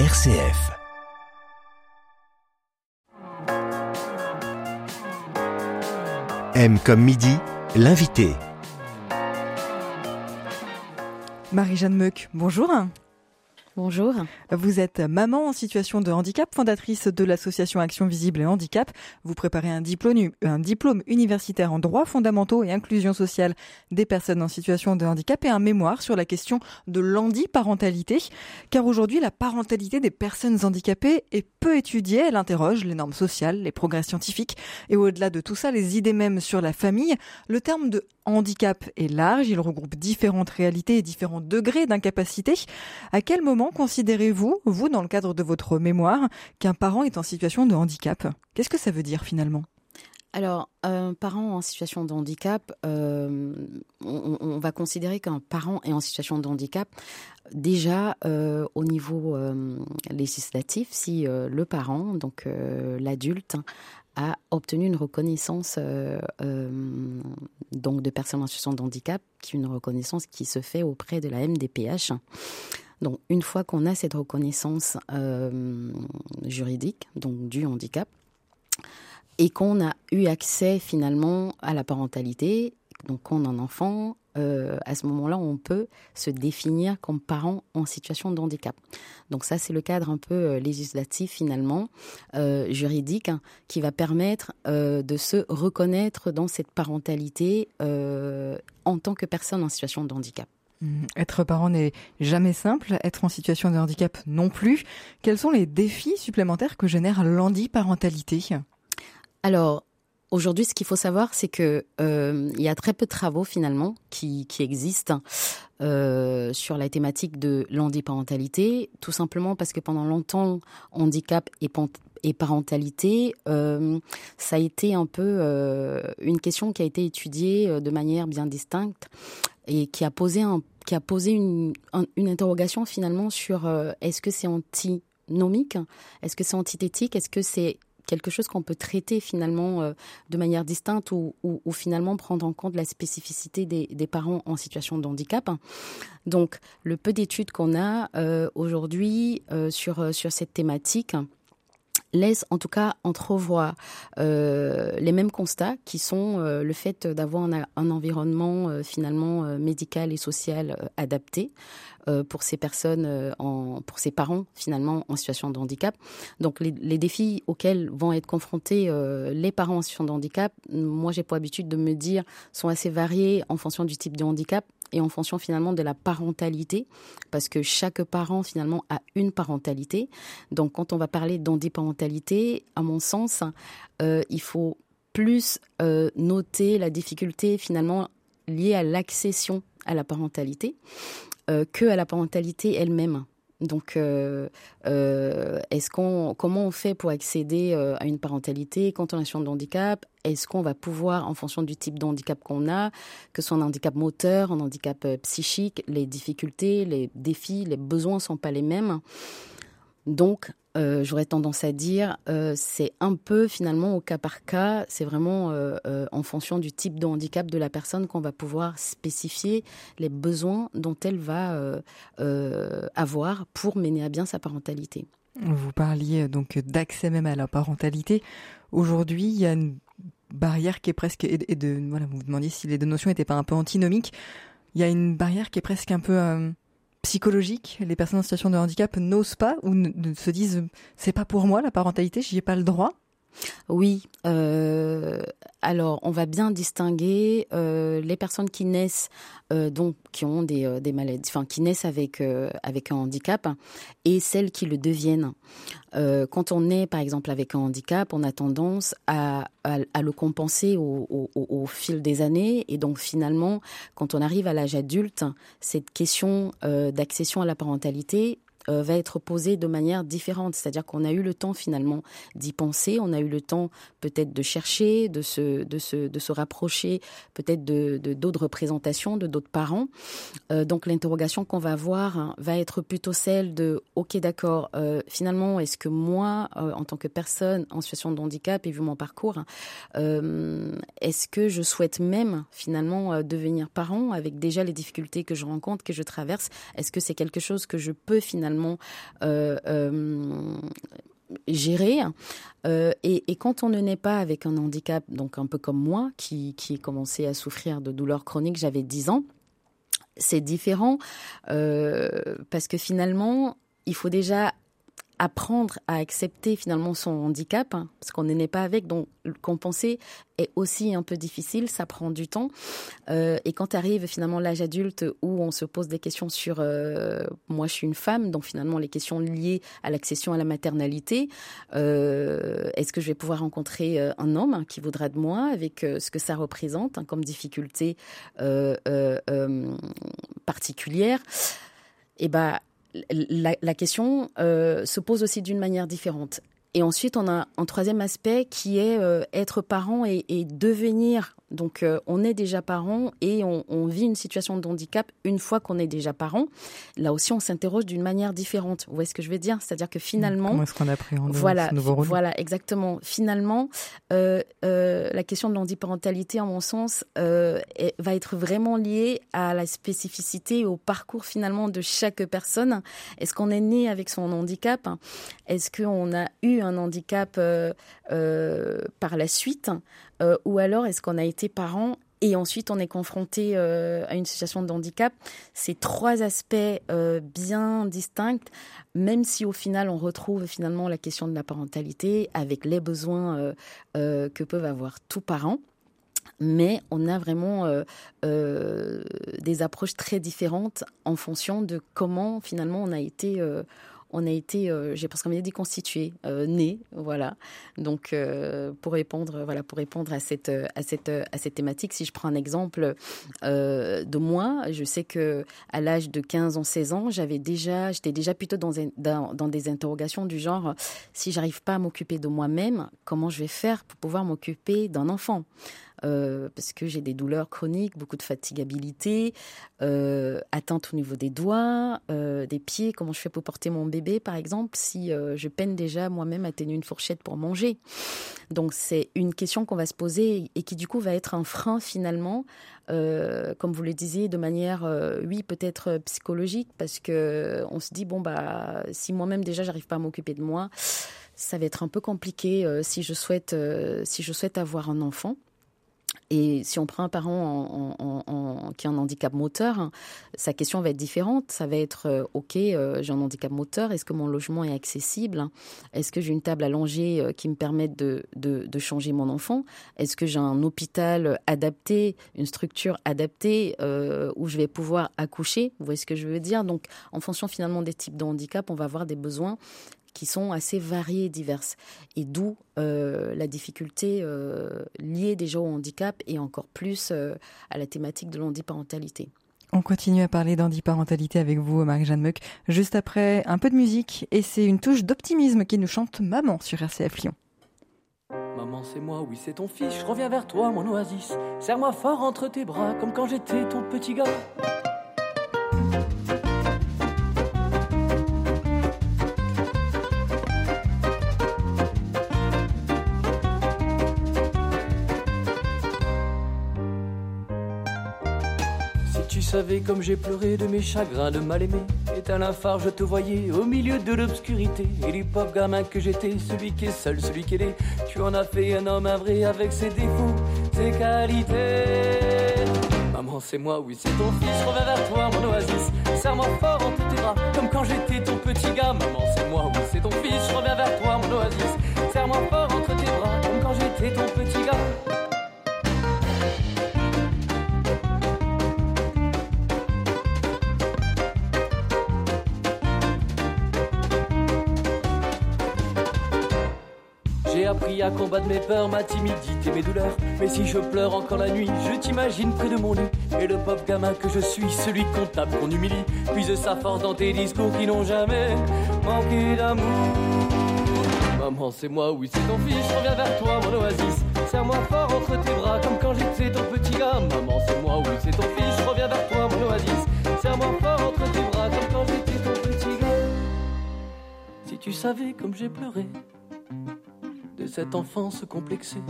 RCF. M comme midi, l'invité. Marie-Jeanne Meuc, bonjour. Bonjour. Vous êtes maman en situation de handicap, fondatrice de l'association Action Visible et Handicap. Vous préparez un diplôme, un diplôme universitaire en droits fondamentaux et inclusion sociale des personnes en situation de handicap et un mémoire sur la question de l'handiparentalité. Car aujourd'hui, la parentalité des personnes handicapées est peu étudiée. Elle interroge les normes sociales, les progrès scientifiques et au-delà de tout ça, les idées mêmes sur la famille. Le terme de handicap est large. Il regroupe différentes réalités et différents degrés d'incapacité. À quel moment considérez-vous, vous, dans le cadre de votre mémoire, qu'un parent est en situation de handicap? Qu'est-ce que ça veut dire finalement? Alors, un parent en situation de handicap, euh, on, va considérer qu'un parent est en situation de handicap déjà euh, au niveau euh, législatif si le parent, donc l'adulte, a obtenu une reconnaissance donc de personne en situation de handicap, qui est une reconnaissance qui se fait auprès de la MDPH. Donc une fois qu'on a cette reconnaissance euh, juridique, donc du handicap, et qu'on a eu accès finalement à la parentalité, donc qu'on a un enfant, euh, à ce moment-là, on peut se définir comme parent en situation de handicap. Donc ça, c'est le cadre un peu euh, législatif finalement, juridique, hein, qui va permettre de se reconnaître dans cette parentalité en tant que personne en situation de handicap. Mmh. Être parent n'est jamais simple, être en situation de handicap non plus. Quels sont les défis supplémentaires que génère l'handiparentalité? Alors, Aujourd'hui, ce qu'il faut savoir, c'est que euh, il y a très peu de travaux finalement qui, existent euh, sur la thématique de l'handiparentalité, tout simplement parce que pendant longtemps, handicap et, parentalité, euh, ça a été un peu une question qui a été étudiée de manière bien distincte et qui a posé un qui a posé une, une interrogation finalement sur euh, est-ce que c'est antinomique, est-ce que c'est antithétique, est-ce que c'est quelque chose qu'on peut traiter finalement euh, de manière distincte ou, ou, finalement prendre en compte la spécificité des, des, parents en situation de handicap? Donc le peu d'études qu'on a euh, aujourd'hui sur, sur cette thématique, laisse en tout cas entrevoir euh, les mêmes constats qui sont euh, le fait d'avoir un, un, environnement euh, finalement euh, médical et social adapté pour ces personnes, en, pour ces parents finalement en situation de handicap. Donc les, les défis auxquels vont être confrontés les parents en situation de handicap, moi j'ai pour habitude de me dire, sont assez variés en fonction du type de handicap et en fonction finalement de la parentalité, parce que chaque parent finalement a une parentalité. Donc quand on va parler d'handiparentalité, à mon sens, euh, il faut plus euh, noter la difficulté finalement liée à l'accession à la parentalité euh, que à la parentalité elle-même. Donc, euh, euh, comment on fait pour accéder euh, à une parentalité quand on a un de handicap? Est-ce qu'on va pouvoir, en fonction du type de handicap qu'on a, que ce soit un handicap moteur, un handicap psychique, les difficultés, les défis, les besoins ne sont pas les mêmes. Donc, euh, j'aurais tendance à dire, euh, c'est un peu finalement au cas par cas, c'est vraiment euh, en fonction du type de handicap de la personne qu'on va pouvoir spécifier les besoins dont elle va avoir pour mener à bien sa parentalité. Vous parliez donc d'accès même à la parentalité. Aujourd'hui, il y a une barrière qui est presque et de voilà, vous vous demandiez si les deux notions n'étaient pas un peu antinomiques. Il y a une barrière qui est presque un peu psychologique. Les personnes en situation de handicap n'osent pas ou ne, se disent c'est pas pour moi la parentalité, j'y ai pas le droit. Oui, euh, alors on va bien distinguer euh, les personnes qui naissent euh, donc qui ont des, maladies, enfin qui naissent avec avec un handicap et celles qui le deviennent. Quand on est par exemple avec un handicap, on a tendance à, à, le compenser au, au, au, fil des années et donc finalement quand on arrive à l'âge adulte, cette question d'accession à la parentalité euh, va être posée de manière différente. C'est-à-dire qu'on a eu le temps finalement d'y penser, on a eu le temps peut-être de chercher, de se, de se, de se rapprocher peut-être de, d'autres représentations, de d'autres parents. Euh, donc l'interrogation qu'on va avoir hein, va être plutôt celle de, ok d'accord, euh, finalement est-ce que moi, en tant que personne en situation de handicap et vu mon parcours, hein, est-ce que je souhaite même finalement devenir parent avec déjà les difficultés que je rencontre, que je traverse? Est-ce que c'est quelque chose que je peux finalement finalement gérer. et, et, quand on ne naît pas avec un handicap, donc un peu comme moi, qui, qui ai commencé à souffrir de douleurs chroniques, j'avais 10 ans, c'est différent parce que finalement, il faut déjà apprendre à accepter finalement son handicap, hein, parce qu'on n'est pas avec, donc compenser est aussi un peu difficile, ça prend du temps. Euh, et quand arrive finalement l'âge adulte où on se pose des questions sur, euh, moi je suis une femme, donc finalement les questions liées à l'accession à la maternalité, euh, est-ce que je vais pouvoir rencontrer un homme qui voudra de moi avec ce que ça représente hein, comme difficulté particulière et eh ben la, question euh, se pose aussi d'une manière différente. Et ensuite, on a un troisième aspect qui est euh, être parent et, et devenir donc euh, on est déjà parent et on, vit une situation de handicap une fois qu'on est déjà parent. Là aussi, on s'interroge d'une manière différente. Vous voyez ce que je veux dire? C'est-à-dire que finalement, comment est-ce qu'on appréhende voilà, ce nouveau rôle? Voilà, exactement. Finalement, euh, euh, la question de l'handiparentalité, en mon sens, va être vraiment liée à la spécificité, au parcours finalement de chaque personne. Est-ce qu'on est né avec son handicap? Est-ce qu'on a eu un handicap par la suite? Euh, ou alors est-ce qu'on a été parent et ensuite on est confronté euh, à une situation de handicap? C'est trois aspects euh, bien distincts, même si au final on retrouve finalement la question de la parentalité avec les besoins que peuvent avoir tous parents. Mais on a vraiment des approches très différentes en fonction de comment finalement on a été on a été, euh, j'ai presque envie de dire constitué, euh, né, voilà. Donc euh, pour répondre, voilà, pour répondre à cette thématique, si je prends un exemple de moi, je sais que à l'âge de 15 ans, 16 ans, j'avais déjà, j'étais déjà plutôt dans, dans, dans des interrogations du genre, si j'arrive pas à m'occuper de moi-même, comment je vais faire pour pouvoir m'occuper d'un enfant? Euh, parce que j'ai des douleurs chroniques, beaucoup de fatigabilité, euh, atteinte au niveau des doigts, euh, des pieds. Comment je fais pour porter mon bébé, par exemple, si je peine déjà moi-même à tenir une fourchette pour manger? Donc c'est une question qu'on va se poser et qui du coup va être un frein finalement, comme vous le disiez, de manière, oui, peut-être psychologique, parce que on se dit bon bah si moi-même déjà j'arrive pas à m'occuper de moi ça va être un peu compliqué si je souhaite si je souhaite avoir un enfant. Et si on prend un parent en, qui a un handicap moteur, sa question va être différente. Ça va être euh, OK, euh, j'ai un handicap moteur, est-ce que mon logement est accessible? Est-ce que j'ai une table allongée euh, qui me permette de, de, changer mon enfant? Est-ce que j'ai un hôpital adapté, une structure adaptée où je vais pouvoir accoucher? Vous voyez ce que je veux dire? Donc, en fonction finalement des types de handicap, on va avoir des besoins qui sont assez variées et diverses. Et d'où euh, la difficulté euh, liée déjà au handicap et encore plus euh, à la thématique de l'handiparentalité. On continue à parler d'handiparentalité avec vous, Marie-Jeanne Muck, juste après un peu de musique, et c'est une touche d'optimisme qui nous chante Maman sur RCF Lyon. Maman, c'est moi, oui, c'est ton fils, je reviens vers toi, mon oasis. Serre-moi fort entre tes bras, comme quand j'étais ton petit gars. Savais comme j'ai pleuré de mes chagrins de mal aimé. Éteins un phare, je te voyais au milieu de l'obscurité. Et du pauvre gamin que j'étais, celui qui est seul, celui qui est Tu en as fait un homme, un vrai, avec ses défauts, ses qualités. Maman, c'est moi, oui, c'est ton fils, reviens vers toi, mon oasis. Serre-moi fort entre tes bras, comme quand j'étais ton petit gars. Maman, c'est moi, oui, c'est ton fils, reviens vers toi, mon oasis. Serre-moi fort entre tes bras, comme quand j'étais ton petit gars. Appris à combattre mes peurs, ma timidité, mes douleurs. Mais si je pleure encore la nuit, je t'imagine près de mon lit. Et le pauvre gamin que je suis, celui qu'on tape, qu'on humilie, puise sa force dans tes discours qui n'ont jamais manqué d'amour. Maman, c'est moi, oui, c'est ton fils, je reviens vers toi, mon oasis. Serre-moi fort entre tes bras, comme quand j'étais ton petit gars. Maman, c'est moi, oui, c'est ton fils, je reviens vers toi, mon oasis. Serre-moi fort entre tes bras, comme quand j'étais ton petit gars. Si tu savais comme j'ai pleuré cette enfance complexée,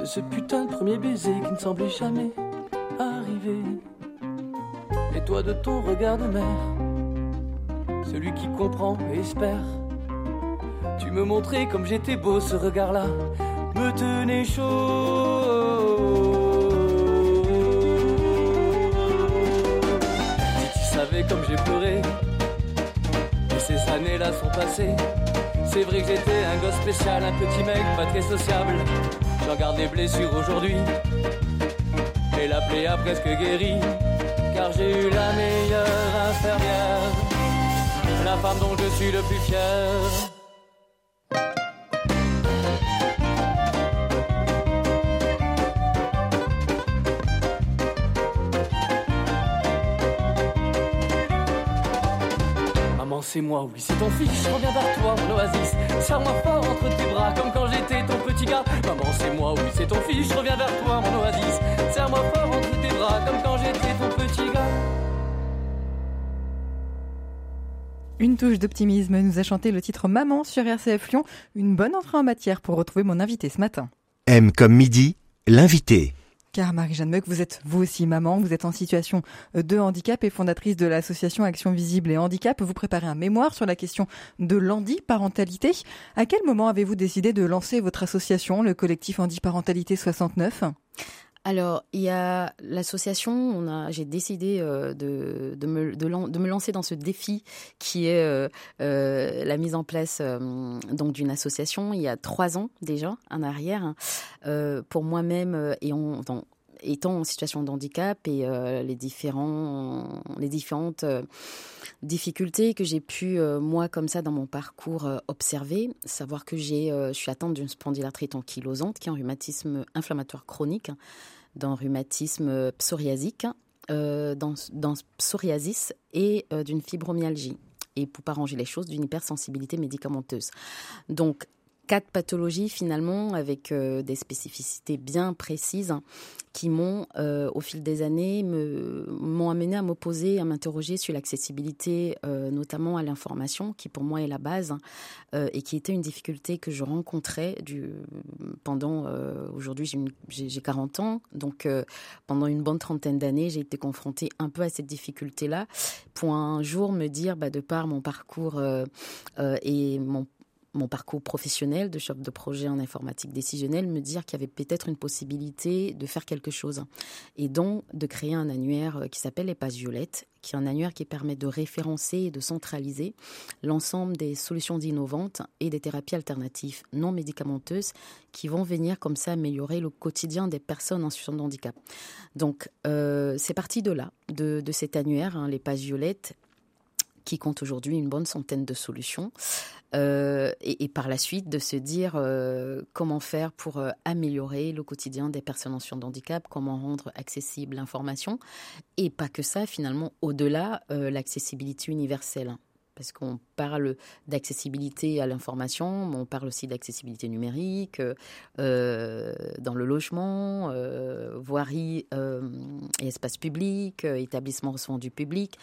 de ce putain de premier baiser qui ne semblait jamais arriver. Et toi de ton regard de mère, celui qui comprend et espère. Tu me montrais comme j'étais beau, ce regard-là me tenait chaud. Si tu savais comme j'ai pleuré, et ces années-là sont passées. C'est vrai que j'étais un gosse spécial, un petit mec pas très sociable. J'en garde les blessures aujourd'hui. Et la plaie a presque guéri. Car j'ai eu la meilleure infirmière. La femme dont je suis le plus fier. C'est moi, oui, c'est ton fils, je reviens vers toi, mon oasis. Serre-moi fort entre tes bras, comme quand j'étais ton petit gars. Maman, c'est moi, oui, c'est ton fils, je reviens vers toi, mon oasis. Serre-moi fort entre tes bras, comme quand j'étais ton petit gars. Une touche d'optimisme nous a chanté le titre Maman sur RCF Lyon. Une bonne entrée en matière pour retrouver mon invité ce matin. M comme midi, l'invité. Car Marie-Jeanne Meuc, vous êtes vous aussi maman, vous êtes en situation de handicap et fondatrice de l'association Action Visible et Handicap. Vous préparez un mémoire sur la question de l'handiparentalité. À quel moment avez-vous décidé de lancer votre association, le collectif Handiparentalité 69 alors, il y a l'association, on a, j'ai décidé euh, de, me, lancer dans ce défi qui est euh, euh, la mise en place donc d'une association il y a trois ans déjà en arrière. pour moi-même et on, dans, étant en situation de handicap et les différents les différentes difficultés que j'ai pu moi comme ça dans mon parcours observer savoir que j'ai je suis atteinte d'une spondylarthrite ankylosante qui est un rhumatisme inflammatoire chronique d'un rhumatisme psoriasique, euh, dans, psoriasis et euh, d'une fibromyalgie. Et pour pas ranger les choses, d'une hypersensibilité médicamenteuse. Donc, quatre pathologies finalement avec euh, des spécificités bien précises qui m'ont, euh, au fil des années, m'ont amené à m'opposer, à m'interroger sur l'accessibilité, euh, notamment à l'information, qui pour moi est la base, et qui était une difficulté que je rencontrais du, pendant, aujourd'hui j'ai 40 ans, donc pendant une bonne trentaine d'années, j'ai été confrontée un peu à cette difficulté-là, pour un jour me dire, bah, de par mon parcours et mon mon parcours professionnel de chef de projet en informatique décisionnelle me dire qu'il y avait peut-être une possibilité de faire quelque chose et donc de créer un annuaire euh, qui s'appelle Espace Violette, qui est un annuaire qui permet de référencer et de centraliser l'ensemble des solutions innovantes et des thérapies alternatives non médicamenteuses qui vont venir comme ça améliorer le quotidien des personnes en situation de handicap. Donc euh, c'est parti de là, de, cet annuaire, hein, l'Espace Violette, qui compte aujourd'hui une bonne centaine de solutions. Euh, et, par la suite de se dire euh, comment faire pour euh, améliorer le quotidien des personnes en situation de handicap, comment rendre accessible l'information, et pas que ça, finalement, au-delà, l'accessibilité universelle parce qu'on parle d'accessibilité à l'information, mais on parle aussi d'accessibilité numérique, dans le logement, voirie et espace public, établissement recevant du public.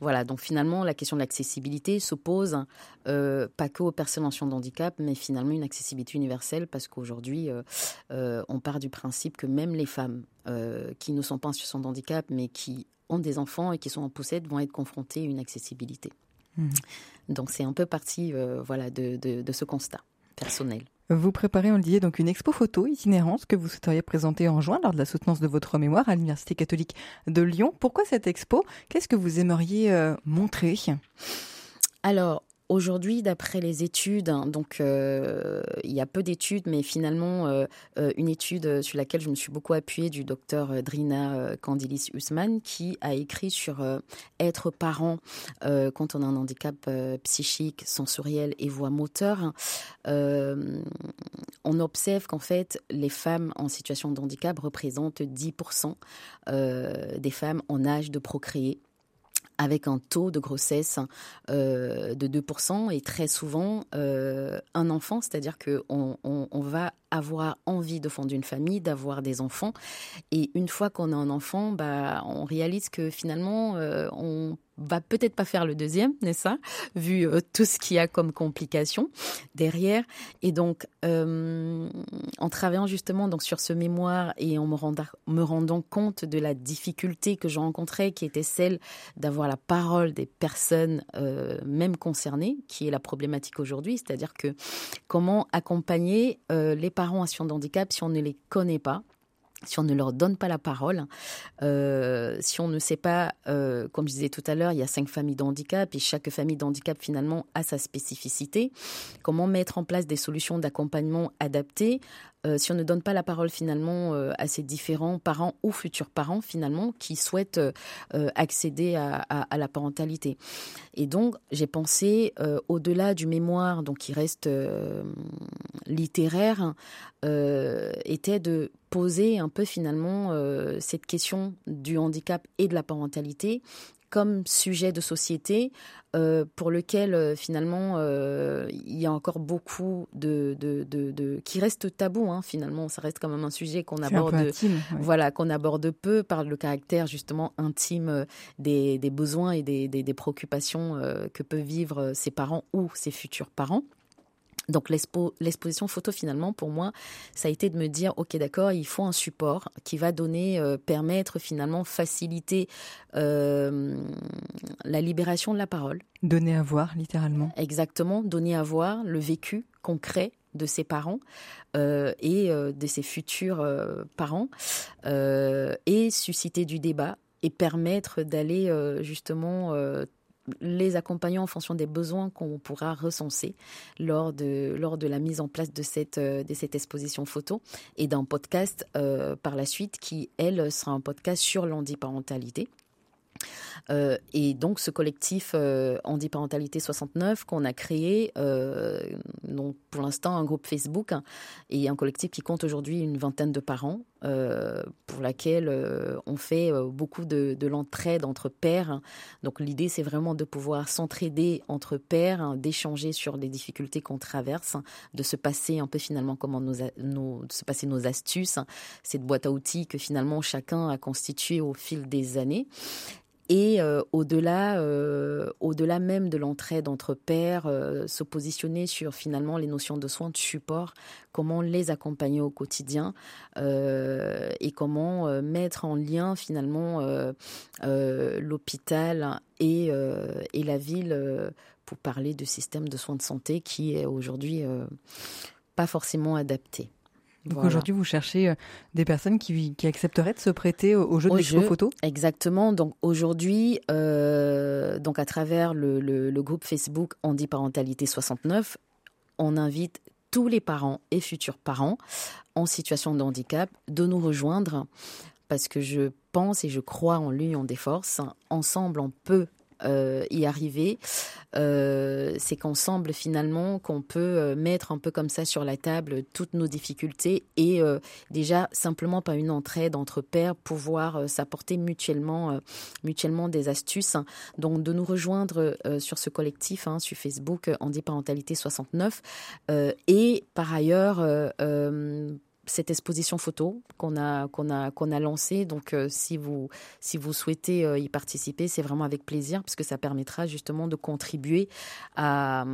Voilà, donc finalement, la question de l'accessibilité s'oppose euh, pas que aux personnes en situation de handicap, mais finalement une accessibilité universelle, parce qu'aujourd'hui, euh, euh, on part du principe que même les femmes qui ne sont pas en situation de handicap, mais qui ont des enfants et qui sont en poussette, vont être confrontées à une accessibilité. Mmh. Donc c'est un peu partie voilà, de ce constat personnel. Vous préparez, on le donc une expo photo itinérante que vous souhaiteriez présenter en juin lors de la soutenance de votre mémoire à l'Université catholique de Lyon. Pourquoi cette expo? Qu'est-ce que vous aimeriez euh, montrer? Alors, Aujourd'hui, d'après les études, hein, donc euh, il y a peu d'études, mais finalement euh, euh, une étude sur laquelle je me suis beaucoup appuyée du docteur Drina Candilis Usman, qui a écrit sur être parent quand on a un handicap psychique, sensoriel et voix moteur. on observe qu'en fait, les femmes en situation de handicap représentent 10% des femmes en âge de procréer avec un taux de grossesse euh, de 2% et très souvent euh, un enfant, c'est-à-dire qu'on on, va avoir envie de fonder une famille, d'avoir des enfants. Et une fois qu'on a un enfant, bah, on réalise que finalement, euh, on va peut-être pas faire le deuxième, n'est-ce pas Vu euh, tout ce qu'il y a comme complications derrière. Et donc, euh, en travaillant justement donc sur ce mémoire et en me, rendant, me rendant compte de la difficulté que je rencontrais, qui était celle d'avoir la parole des personnes euh, même concernées, qui est la problématique aujourd'hui, c'est-à-dire que comment accompagner les parents en situation de handicap si on ne les connaît pas si on ne leur donne pas la parole, euh, si on ne sait pas, euh, comme je disais tout à l'heure, il y a cinq familles de handicap et chaque famille de handicap finalement a sa spécificité. Comment mettre en place des solutions d'accompagnement adaptées euh, si on ne donne pas la parole finalement euh, à ces différents parents ou futurs parents finalement qui souhaitent euh, accéder à, à, la parentalité. Et donc j'ai pensé au-delà du mémoire, donc qui reste littéraire, était de poser un peu finalement cette question du handicap et de la parentalité comme sujet de société euh, pour lequel euh, finalement euh, il y a encore beaucoup de, de, de, qui reste tabou hein, finalement. Ça reste quand même un sujet qu'on aborde voilà qu'on aborde peu par le caractère justement intime des, des besoins et des, des, des préoccupations que peuvent vivre ses parents ou ses futurs parents donc l'exposition photo finalement pour moi ça a été de me dire ok d'accord il faut un support qui va donner euh, permettre finalement faciliter euh, la libération de la parole. Donner à voir littéralement. Exactement donner à voir le vécu concret de ses parents euh, et de ses futurs parents et susciter du débat et permettre d'aller justement les accompagnant en fonction des besoins qu'on pourra recenser lors de, la mise en place de cette, euh, de cette exposition photo et d'un podcast euh, par la suite qui, elle, sera un podcast sur l'handiparentalité. Euh, et donc ce collectif euh, Parentalité 69 qu'on a créé, euh, donc pour l'instant un groupe Facebook hein, et un collectif qui compte aujourd'hui une vingtaine de parents, euh, pour laquelle on fait beaucoup de, de l'entraide entre pères. Donc l'idée c'est vraiment de pouvoir s'entraider entre pères, hein, d'échanger sur les difficultés qu'on traverse, de se passer un peu finalement comment de se passer nos astuces, cette boîte à outils que finalement chacun a constitué au fil des années et euh, au-delà, euh, au-delà même de l'entraide entre pairs, euh, se positionner sur finalement les notions de soins, de support, comment les accompagner au quotidien et comment mettre en lien finalement l'hôpital et, et la ville pour parler du système de soins de santé qui est aujourd'hui pas forcément adapté. Donc aujourd'hui, vous cherchez euh, des personnes qui, qui, accepteraient de se prêter au, jeu de l'expo photo? Exactement. Donc aujourd'hui, euh, donc à travers le, le, le groupe Facebook Handi Parentalité 69, on invite tous les parents et futurs parents en situation de handicap de nous rejoindre parce que je pense et je crois en l'union des forces. Ensemble, on peut euh, y arriver, euh, c'est qu'ensemble finalement qu'on peut euh, mettre un peu comme ça sur la table toutes nos difficultés et déjà simplement par une entraide entre pairs pouvoir s'apporter mutuellement mutuellement des astuces. Donc de nous rejoindre sur ce collectif hein, sur Facebook Handi Parentalité 69 et par ailleurs cette exposition photo qu'on a qu'on a qu'on a lancée. Donc euh, si vous si vous souhaitez euh, y participer, c'est vraiment avec plaisir parce que ça permettra justement de contribuer à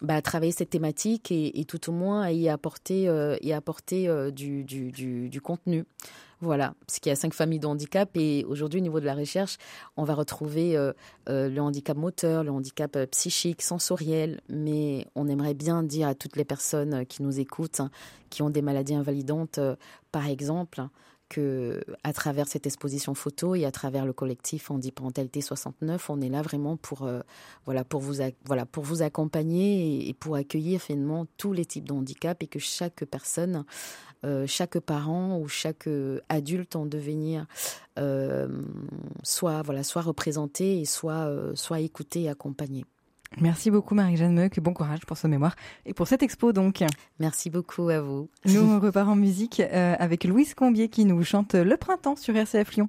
bah, travailler cette thématique et, tout au moins à y apporter euh, y apporter du, du contenu. Voilà, parce qu'il y a cinq familles de handicap et aujourd'hui au niveau de la recherche, on va retrouver euh, euh, le handicap moteur, le handicap euh, psychique, sensoriel, mais on aimerait bien dire à toutes les personnes qui nous écoutent, hein, qui ont des maladies invalidantes, par exemple, que à travers cette exposition photo et à travers le collectif Parentalité 69, on est là vraiment pour voilà pour vous voilà pour vous accompagner et, pour accueillir finalement tous les types de handicap et que chaque personne euh, chaque parent ou chaque euh, adulte en devenir euh, soit voilà soit représenté et soit soit écouté et accompagné. Merci beaucoup Marie-Jeanne Meuc, bon courage pour ce mémoire et pour cette expo donc. Merci beaucoup à vous. Nous on repart en musique avec Louise Combier qui nous chante Le printemps sur RCF Lyon.